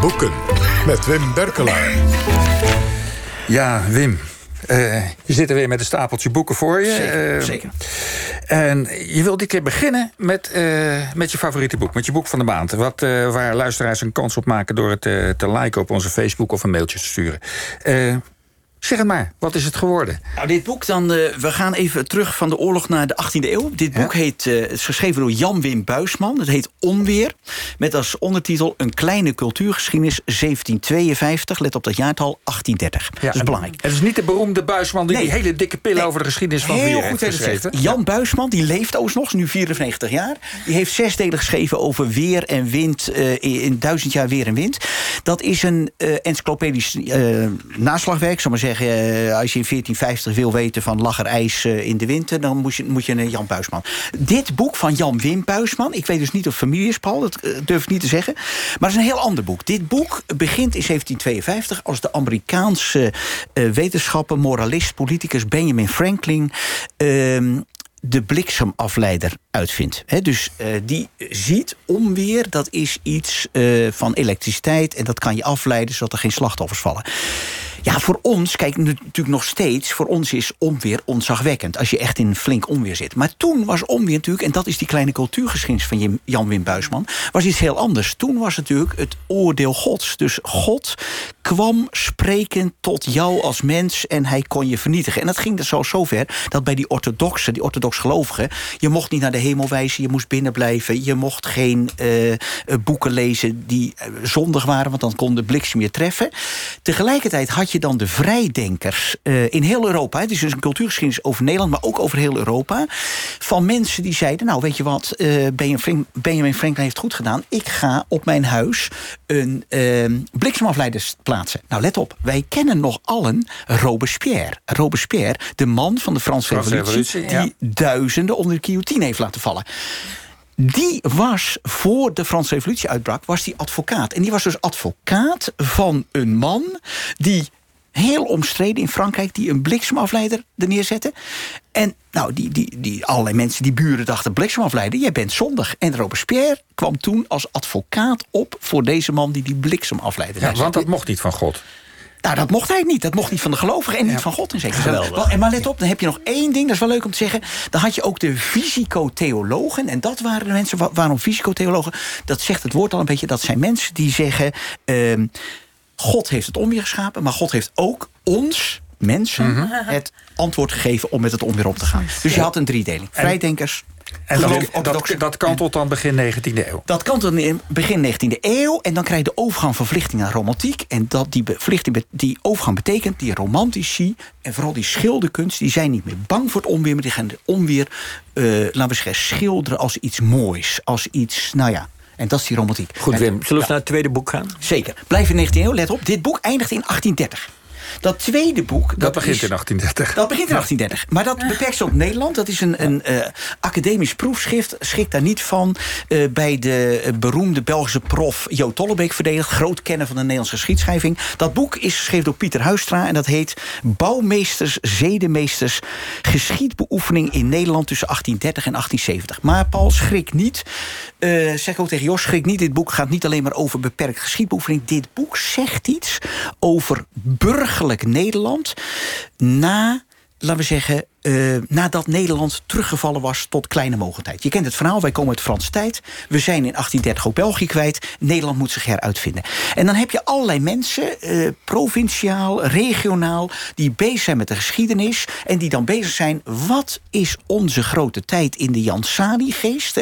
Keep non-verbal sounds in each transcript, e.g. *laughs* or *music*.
Boeken met Wim Berkelaar. Ja, Wim. Uh, je zit er weer met een stapeltje boeken voor je. Zeker, uh, zeker. En je wilt dit keer beginnen met, uh, met je favoriete boek. Met je boek van de maand. Wat, waar luisteraars een kans op maken door het te liken op onze Facebook of een mailtje te sturen. Zeg het maar, wat is het geworden? Nou, dit boek dan, uh, we gaan even terug van de oorlog naar de 18e eeuw. Dit boek heet, uh, is geschreven door Jan Wim Buisman. Het heet Onweer, met als ondertitel Een kleine cultuurgeschiedenis 1752. Let op dat jaartal, 1830. Ja, dat is belangrijk. Het is niet de beroemde Buisman die die hele dikke pillen over de geschiedenis van Heel weer goed heeft geschreven. Jan Buisman, die leeft overigens nog, nu 94 jaar. Die heeft zes delen geschreven over weer en wind, uh, in duizend jaar weer en wind. Dat is een encyclopedisch naslagwerk, zal maar zeggen eh, als je in 1450 wil weten van lag er ijs eh, in de winter... dan moet je, moet je naar Jan Buisman. Dit boek van Jan Wim Buisman... ik weet dus niet of familie is, Paul, dat eh, durf ik niet te zeggen... maar het is een heel ander boek. Dit boek begint in 1752 als de Amerikaanse wetenschapper... moralist, politicus Benjamin Franklin... Ehm, de bliksemafleider uitvindt. dus die ziet onweer, dat is iets van elektriciteit... en dat kan je afleiden zodat er geen slachtoffers vallen. Ja, voor ons, kijk natuurlijk nog steeds... voor ons is onweer onzagwekkend als je echt in flink onweer zit. Maar toen was onweer natuurlijk, en dat is die kleine cultuurgeschiedenis... van Jan Wim Buisman, was iets heel anders. Toen was het natuurlijk het oordeel gods. Dus God kwam spreken tot jou als mens en hij kon je vernietigen. En dat ging dus zo zover dat bij die orthodoxen, die orthodox gelovigen... je mocht niet naar de hemel wijzen, je moest binnenblijven... je mocht geen uh, boeken lezen die uh, zondig waren... want dan kon de bliksem je treffen. Tegelijkertijd had je dan de vrijdenkers uh, in heel Europa... het is dus een cultuurgeschiedenis over Nederland, maar ook over heel Europa... van mensen die zeiden, nou weet je wat, Benjamin Franklin heeft goed gedaan... ik ga op mijn huis een bliksemafleider plaatsen. Nou, let op. Wij kennen nog allen Robespierre. Robespierre, de man van de Franse, Revolutie... die duizenden onder de guillotine heeft laten vallen die was, voor de Franse revolutie uitbrak, was die advocaat. En die was dus advocaat van een man die heel omstreden in Frankrijk... die een bliksemafleider er neerzette. En nou, die, die, die, allerlei mensen, die buren dachten... bliksemafleider, jij bent zondig. En Robespierre kwam toen als advocaat op... voor deze man die die bliksemafleider ja, Want dat mocht niet van God. Nou, dat mocht hij niet. Dat mocht niet van de gelovigen en niet van God in zekere zin. En maar let op, dan heb je nog één ding, dat is wel leuk om te zeggen. Dan had je ook de fysicotheologen. En dat waren de mensen, waarom fysicotheologen? Dat zegt het woord al een beetje. Dat zijn mensen die zeggen... Uh, God heeft het onweer geschapen, maar God heeft ook ons, mensen, mhm. het antwoord gegeven om met het onweer op te gaan. Dus je had een driedeling. Vrijdenkers, en dat, dat, dat kan tot dan begin 19e eeuw? Dat kan tot begin 19e eeuw. En dan krijg je de overgang van verlichting naar romantiek. En dat die, verlichting, die overgang betekent, die romantici... en vooral die schilderkunst, die zijn niet meer bang voor het onweer... maar die gaan het onweer, uh, laten we zeggen, schilderen als iets moois. Als iets, nou ja, en dat is die romantiek. Goed, Wim. Zullen we naar het tweede boek gaan? Zeker. Blijf in 19e eeuw, let op. Dit boek eindigt in 1830. Dat tweede boek... Dat, dat begint in 1830. Dat begint in 1830. Maar dat beperkt zich op Nederland. Dat is een, een uh, academisch proefschrift. Schikt daar niet van. Uh, bij de eh, beroemde Belgische prof Jo Tollebeek verdedigd. Groot kenner van de Nederlandse geschiedschrijving. Dat boek is geschreven door Pieter Huistra. En dat heet Bouwmeesters, Zedemeesters... Geschiedbeoefening in Nederland tussen 1830 en 1870. Maar Paul, schrik niet. Uh, zeg ook tegen Jos, schrik niet. Dit boek gaat niet alleen maar over beperkt geschiedbeoefening. Dit boek zegt iets over burger Nederland na laten we zeggen, uh, nadat Nederland teruggevallen was tot kleine mogelijkheid. Je kent het verhaal, wij komen uit de Franse tijd. We zijn in 1830 ook België kwijt. Nederland moet zich heruitvinden. En dan heb je allerlei mensen, uh, provinciaal, regionaal... die bezig zijn met de geschiedenis en die dan bezig zijn... wat is onze grote tijd in de Jan Sali-geest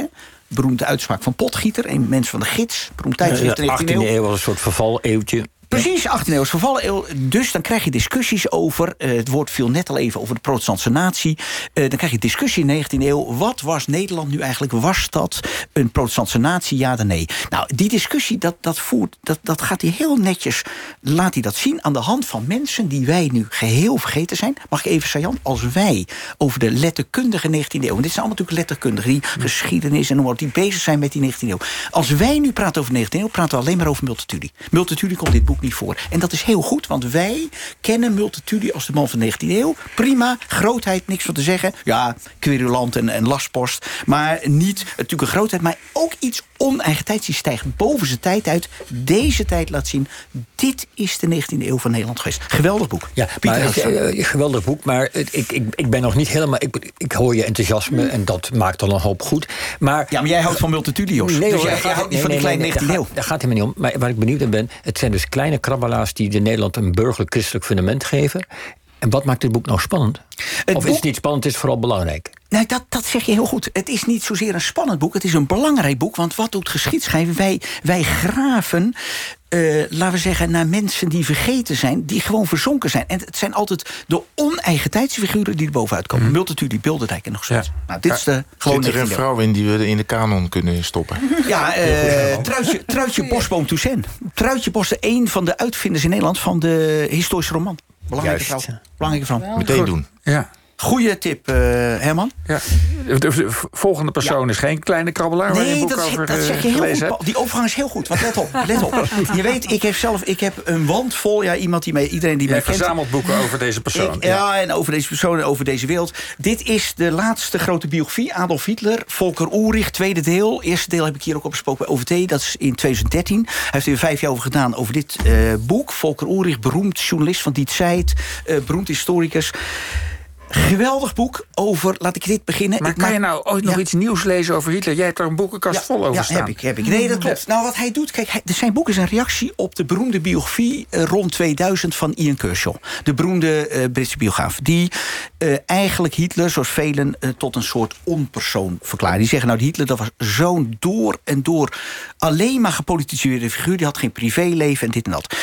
beroemde uitspraak van Potgieter, een mens van de gids, beroemd tijdschrift in de 18e eeuw. was een soort verval-eeuwtje. Precies, 18e eeuw is vervallen. Dus dan krijg je discussies over... Uh, het woord viel net al even over de protestantse natie. Uh, dan krijg je discussie in de 19e eeuw. Wat was Nederland nu eigenlijk? Was dat een protestantse natie, ja of nee? Nou, die discussie, dat, dat, voert, dat, dat gaat hij heel netjes... laat hij dat zien aan de hand van mensen... die wij nu geheel vergeten zijn. Mag ik even, Sajant, als wij over de letterkundige 19e eeuw... en dit zijn allemaal natuurlijk letterkundigen... die geschiedenis en noem maar die bezig zijn met die 19e eeuw. Als wij nu praten over de 19e eeuw... praten we alleen maar over Multatuli. Multatuli komt dit boek ook niet voor. En dat is heel goed, want wij kennen Multatuli als de man van de 19e eeuw. Prima, grootheid, niks van te zeggen. Ja, querulant en, en lastpost. Maar niet natuurlijk een grootheid, maar ook iets oneigentijds. Die stijgt boven zijn tijd uit. Deze tijd laat zien, dit is de 19e eeuw van Nederland geweest. Geweldig boek. Ja, Pieter maar, eh, eh, geweldig boek, maar ik, ik, ik ben nog niet helemaal... Ik, ik hoor je enthousiasme en dat maakt dan een hoop goed. Maar Ja, maar jij houdt van Multatuli, Jos. Nee, dus hoor, jij, daar houdt niet nee, van die nee, kleine nee, 19e daar eeuw. gaat- Daar gaat het me niet om. Maar waar ik benieuwd naar ben... het zijn dus kleine krabbelaars die de Nederland een burgerlijk-christelijk fundament geven. En wat maakt dit boek nou spannend? Het of is het niet spannend, het is vooral belangrijk? Nou, dat, dat zeg je heel goed. Het is niet zozeer een spannend boek, het is een belangrijk boek. Want wat doet geschiedschrijven? Wij, wij graven, eh, laten we zeggen, naar mensen die vergeten zijn... die gewoon verzonken zijn. En het zijn altijd de oneigentijdse figuren die er bovenuit komen. Mm. Multatuli, Bilderdijk en nog zoiets. Ja. Nou, dit is de gewoon Zit er een 19e eeuw. vrouw in die we in de kanon kunnen stoppen? Ja, eh Truitje, Truitje Bosboom Toussaint. Truitje Bos, een van de uitvinders in Nederland... van de historische roman. Belangrijke Juist. vrouw. Belangrijke vrouw. Meteen doen. Ja. Goeie tip, eh, Herman. Ja. De, de- de volgende persoon is geen kleine krabbelaar waar je een Nee, boek dat, is- over dat eh, zeg je heel goed. hebt. Die overgang is heel goed. Want let op, let op. *laughs* Je weet, ik heb zelf ik heb een wand vol. Ja, iemand die mij, iedereen die Jij mij kent. verzamelt boeken over deze persoon. Ik- ja, en over deze persoon en over deze wereld. Dit is de laatste grote biografie. Adolf Hitler, Volker Ulrich, tweede deel. Eerste deel heb ik hier ook opgesproken bij OVT. Dat is in 2013. Hij heeft er vijf jaar over gedaan over dit eh, boek. Volker Ulrich, beroemd journalist van die tijd. beroemd historicus. Geweldig boek over, laat ik dit beginnen. Maar Ik kan maak- je nou ooit nog Ja. iets nieuws lezen over Hitler? Jij hebt er een boekenkast vol over ja, staan. heb ik, heb ik. Nee, dat klopt. Nou, wat hij doet... Kijk, hij, zijn boek is een reactie op de beroemde biografie... eh, rond 2000 van Ian Kershaw. De beroemde eh, Britse biograaf. Die eh, eigenlijk Hitler, zoals velen... tot een soort onpersoon verklaart. Die zeggen, nou, Hitler dat was zo'n door en door... alleen maar gepolitiseerde figuur. Die had geen privéleven en dit en dat.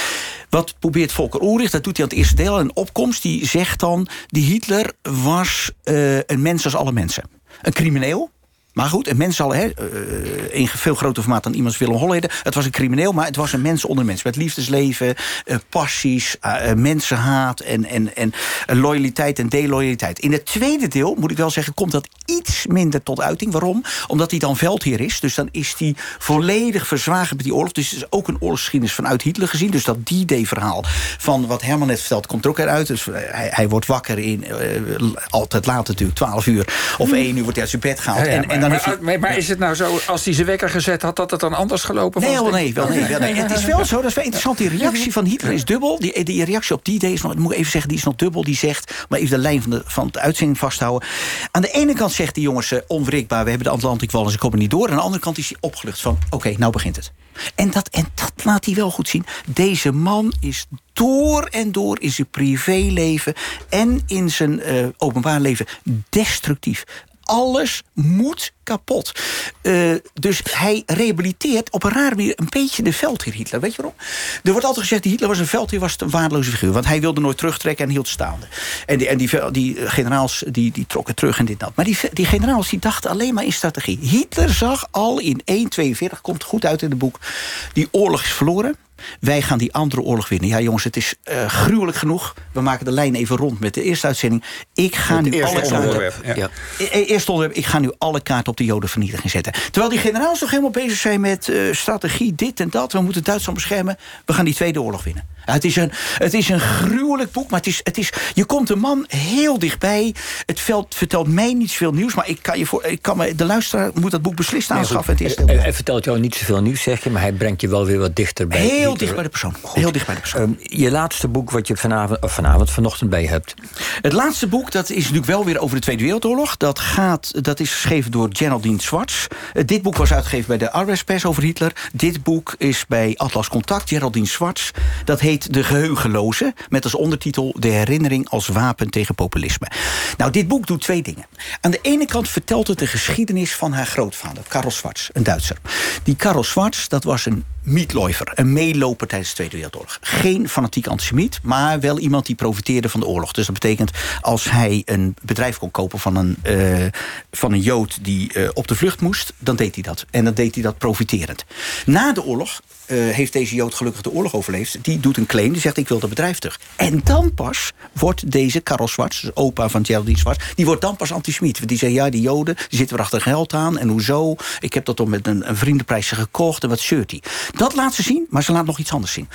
Wat probeert Volker Ulrich, dat doet hij aan het eerste deel... een opkomst, die zegt dan... die Hitler was eh, een mens als alle mensen. Een crimineel, maar goed, een mens zal hè, eh, in veel groter formaat dan iemand Willem Holleder. Het was een crimineel, maar het was een mens onder mens. Met liefdesleven, eh, passies, eh, eh, mensenhaat en, en, en eh, loyaliteit en deloyaliteit. In het tweede deel, moet ik wel zeggen, komt dat iets minder tot uiting. Waarom? Omdat hij dan veldheer is. Dus dan is hij volledig verzwagen met die oorlog. Dus het is ook een oorlogsgeschiedenis vanuit Hitler gezien. Dus dat D-Day-verhaal van wat Herman net vertelt, komt er ook eruit. Dus eh, hij, hij wordt wakker in, eh, altijd laat natuurlijk, 12 uur of 1 uur wordt hij uit zijn bed gehaald. Ja, ja, en, en maar, is hij, maar, maar is het nou zo, als hij zijn wekker gezet had... dat het dan anders gelopen Nee, was? wel nee, wel nee, wel nee. Het is wel zo, dat is wel interessant. Die reactie van Hitler is dubbel. Die, die reactie op die day is nog, moet ik even zeggen, die is nog dubbel. Die zegt, maar even de lijn van de, van de uitzending vasthouden. Aan de ene kant zegt die jongens eh, onwrikbaar, we hebben de Atlantikwal en ze komen niet door. Aan de andere kant is hij opgelucht van, oké, nou begint het. En dat, en dat laat hij wel goed zien. Deze man is door en door in zijn privéleven en in zijn eh, openbaar leven destructief. Alles moet kapot. Eh, dus hij rehabiliteert op een rare manier een beetje de veldheer Hitler. Weet je waarom? Er wordt altijd gezegd, Hitler was een veldheer, was een waardeloze figuur. Want hij wilde nooit terugtrekken en hield staande. En die, en die, die eh, generaals die, die trokken terug en dit dat. Maar die, die generaals die dachten alleen maar in strategie. Hitler zag al in 1,42, komt goed uit in het boek... die oorlog is verloren. Wij gaan die andere oorlog winnen. Ja, jongens, het is eh, gruwelijk genoeg. We maken de lijn even rond met de eerste uitzending. Ik ga nu eerste alle kaarten... onderwerp, ja. E- e- Eerst onderwerp, ik ga nu alle kaarten op de jodenvernietiging zetten. Terwijl die generaals nog helemaal bezig zijn met eh, strategie, dit en dat. We moeten Duitsland beschermen. We gaan die Tweede Oorlog winnen. Het, is een, het is een gruwelijk boek, maar het is, het is, je komt de man heel dichtbij. Het veld, vertelt mij niet veel nieuws, maar ik kan je voor, ik kan me, de luisteraar moet dat boek beslist aanschaffen. Het is heel, Hij, hij vertelt jou niet zoveel nieuws, zeg je, maar hij brengt je wel weer wat dichter bij. heel dicht bij de persoon. Heel dicht bij de persoon. Ehm, je laatste boek wat je vanavond, of vanavond, vanochtend bij je hebt. Het laatste boek dat is natuurlijk wel weer over de Tweede Wereldoorlog. Dat, gaat, dat is geschreven door Geraldine Schwartz. Eh, dit boek was uitgegeven bij de Arbeidspers over Hitler. Dit boek is bij Atlas Contact, Geraldine Schwartz. Dat heet De Geheugenloze. Met als ondertitel De herinnering als wapen tegen populisme. Nou, dit boek doet twee dingen. Aan de ene kant vertelt het de geschiedenis van haar grootvader, Karl Schwarz, een Duitser. Die Karl Schwarz, dat was een mietloiver, een meeloper tijdens de Tweede Wereldoorlog. Geen fanatiek antisemiet, maar wel iemand die profiteerde van de oorlog. Dus dat betekent als hij een bedrijf kon kopen van een, eh, van een Jood die eh, op de vlucht moest, dan deed hij dat. En dan deed hij dat profiterend. Na de oorlog eh, heeft deze Jood gelukkig de oorlog overleefd. Die doet een claim, die zegt ik wil dat bedrijf terug. En dan pas wordt deze Karel Schwarz, dus opa van Geraldine Schwarz... die wordt dan pas antisemiet. Want die zegt, ja, die Joden die zitten er achter geld aan. En hoezo? Ik heb dat dan met een, een vriendenprijsje gekocht en wat zeurt hij. Dat laat ze zien, maar ze laat nog iets anders zien.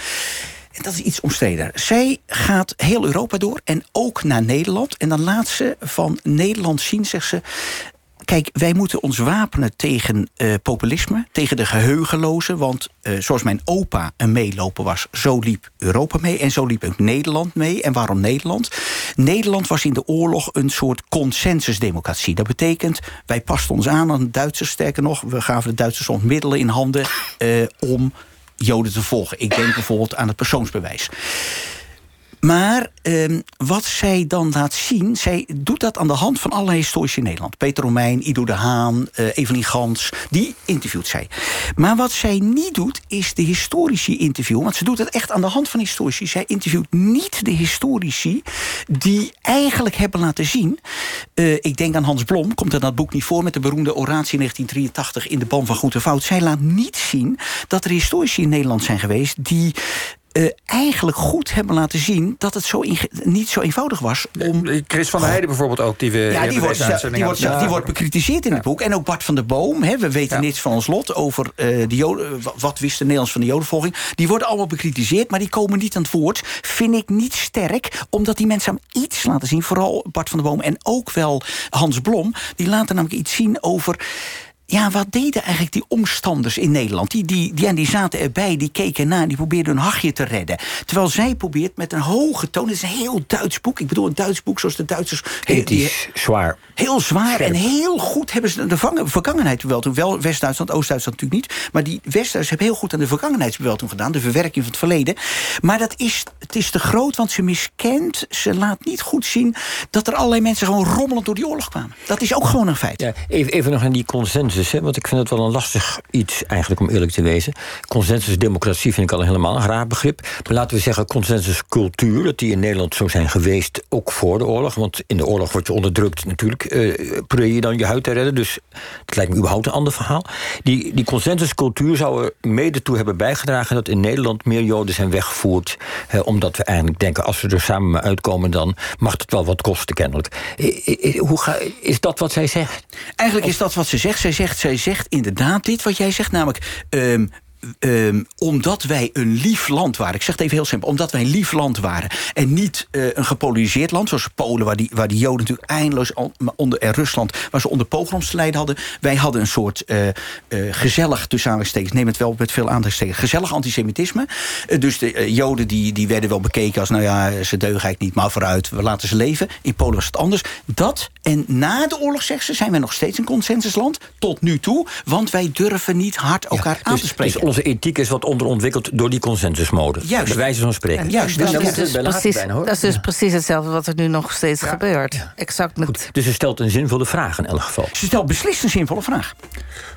en dat is iets omstreden. Zij gaat heel Europa door en ook naar Nederland. En dan laat ze van Nederland zien, zegt ze. Kijk, wij moeten ons wapenen tegen uh, populisme, tegen de geheugenlozen. Want uh, zoals mijn opa een meeloper was, zo liep Europa mee. En zo liep ook Nederland mee. En waarom Nederland? Nederland was in de oorlog een soort consensusdemocratie. Dat betekent, wij pasten ons aan aan de Duitsers. Sterker nog, we gaven de Duitsers ons middelen in handen om Joden te volgen. Ik denk bijvoorbeeld aan het persoonsbewijs. Maar eh, wat zij dan laat zien, zij doet dat aan de hand van allerlei historici in Nederland. Peter Romein, Ido de Haan, uh, Evelien Gans, die interviewt zij. Maar wat zij niet doet, is de historici interviewen. Want ze doet het echt aan de hand van historici. Zij interviewt niet de historici die eigenlijk hebben laten zien... Uh, ik denk aan Hans Blom, komt in dat boek niet voor... met de beroemde oratie in 1983 in de ban van goed en fout. Zij laat niet zien dat er historici in Nederland zijn geweest... die uh, eigenlijk goed hebben laten zien dat het zo niet zo eenvoudig was om. Chris van der Heijden bijvoorbeeld ook, die we. Ja, die wordt, die, wordt, die wordt bekritiseerd in ja. het boek. En ook Bart van der Boom, hè, we weten ja. niets van ons lot over uh, de Joden, wat wist de Nederlands van de Jodenvolging. Die worden allemaal bekritiseerd, maar die komen niet aan het woord. Vind ik niet sterk, omdat die mensen aan iets laten zien. Vooral Bart van der Boom en ook wel Hans Blom. Die laten namelijk iets zien over ja, wat deden eigenlijk die omstanders in Nederland? Die, die, die, en die zaten erbij, die keken na... die probeerden hun hachje te redden. Terwijl zij probeert met een hoge toon... het is een heel Duits boek. Ik bedoel, een Duits boek zoals de Duitsers... Ethisch, zwaar. Heel zwaar Scherp. en heel goed hebben ze de vergangenheidsbewelting... wel West-Duitsland, Oost-Duitsland natuurlijk niet... maar die Westduitsers hebben heel goed aan de vergangenheidsbewelting gedaan... de verwerking van het verleden. Maar dat is, het is te groot, want ze miskent... ze laat niet goed zien dat er allerlei mensen... gewoon rommelend door die oorlog kwamen. Dat is ook gewoon een feit. Ja, even, even nog aan die consensus Hè, want ik vind het wel een lastig iets, eigenlijk, om eerlijk te wezen. Consensusdemocratie vind ik al helemaal een raar begrip. Maar laten we zeggen consensuscultuur, dat die in Nederland zo zijn geweest, ook voor de oorlog. Want in de oorlog word je onderdrukt, natuurlijk. Uh, probeer je dan je huid te redden. Dus het lijkt me überhaupt een ander verhaal. Die, die consensuscultuur zou er mede toe hebben bijgedragen dat in Nederland meer Joden zijn weggevoerd. Omdat we eigenlijk denken, als we er samen uitkomen, dan mag het wel wat kosten, kennelijk. Hoe ga, is dat wat zij zegt? Eigenlijk is dat wat ze zegt. Zij zegt zij zegt inderdaad dit wat jij zegt, namelijk... Um, Um, omdat wij een lief land waren. Ik zeg het even heel simpel. Omdat wij een lief land waren. En niet uh, een gepolariseerd land. Zoals Polen, waar die, waar die Joden natuurlijk eindeloos onder. En Rusland, waar ze onder pogroms te lijden hadden. Wij hadden een soort uh, uh, gezellig, tussen aanhalingstekens. neem het wel met veel aandacht gezellig antisemitisme. dus de Joden die, die werden wel bekeken als. nou ja, ze deugen eigenlijk niet, maar vooruit. We laten ze leven. In Polen was het anders. Dat en na de oorlog, zegt ze, zijn wij nog steeds een consensusland. Tot nu toe. Want wij durven niet hard elkaar ja, aan te spreken. Dus onze ethiek is wat onderontwikkeld door die consensusmode. Juist. Bij wijze van spreken. Ja, juist. Dus dat, is dus precies, bijna, dat is dus precies hetzelfde wat er nu nog steeds ja. gebeurt. Ja. Exact met... Goed, dus ze stelt een zinvolle vraag in elk geval. Ze stelt beslist een zinvolle vraag.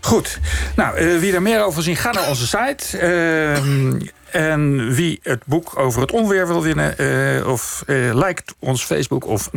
Goed. Nou, uh, wie er meer over zien, ga naar onze site. Uh, en wie het boek over het onweer wil winnen... Uh, of uh, liked ons Facebook of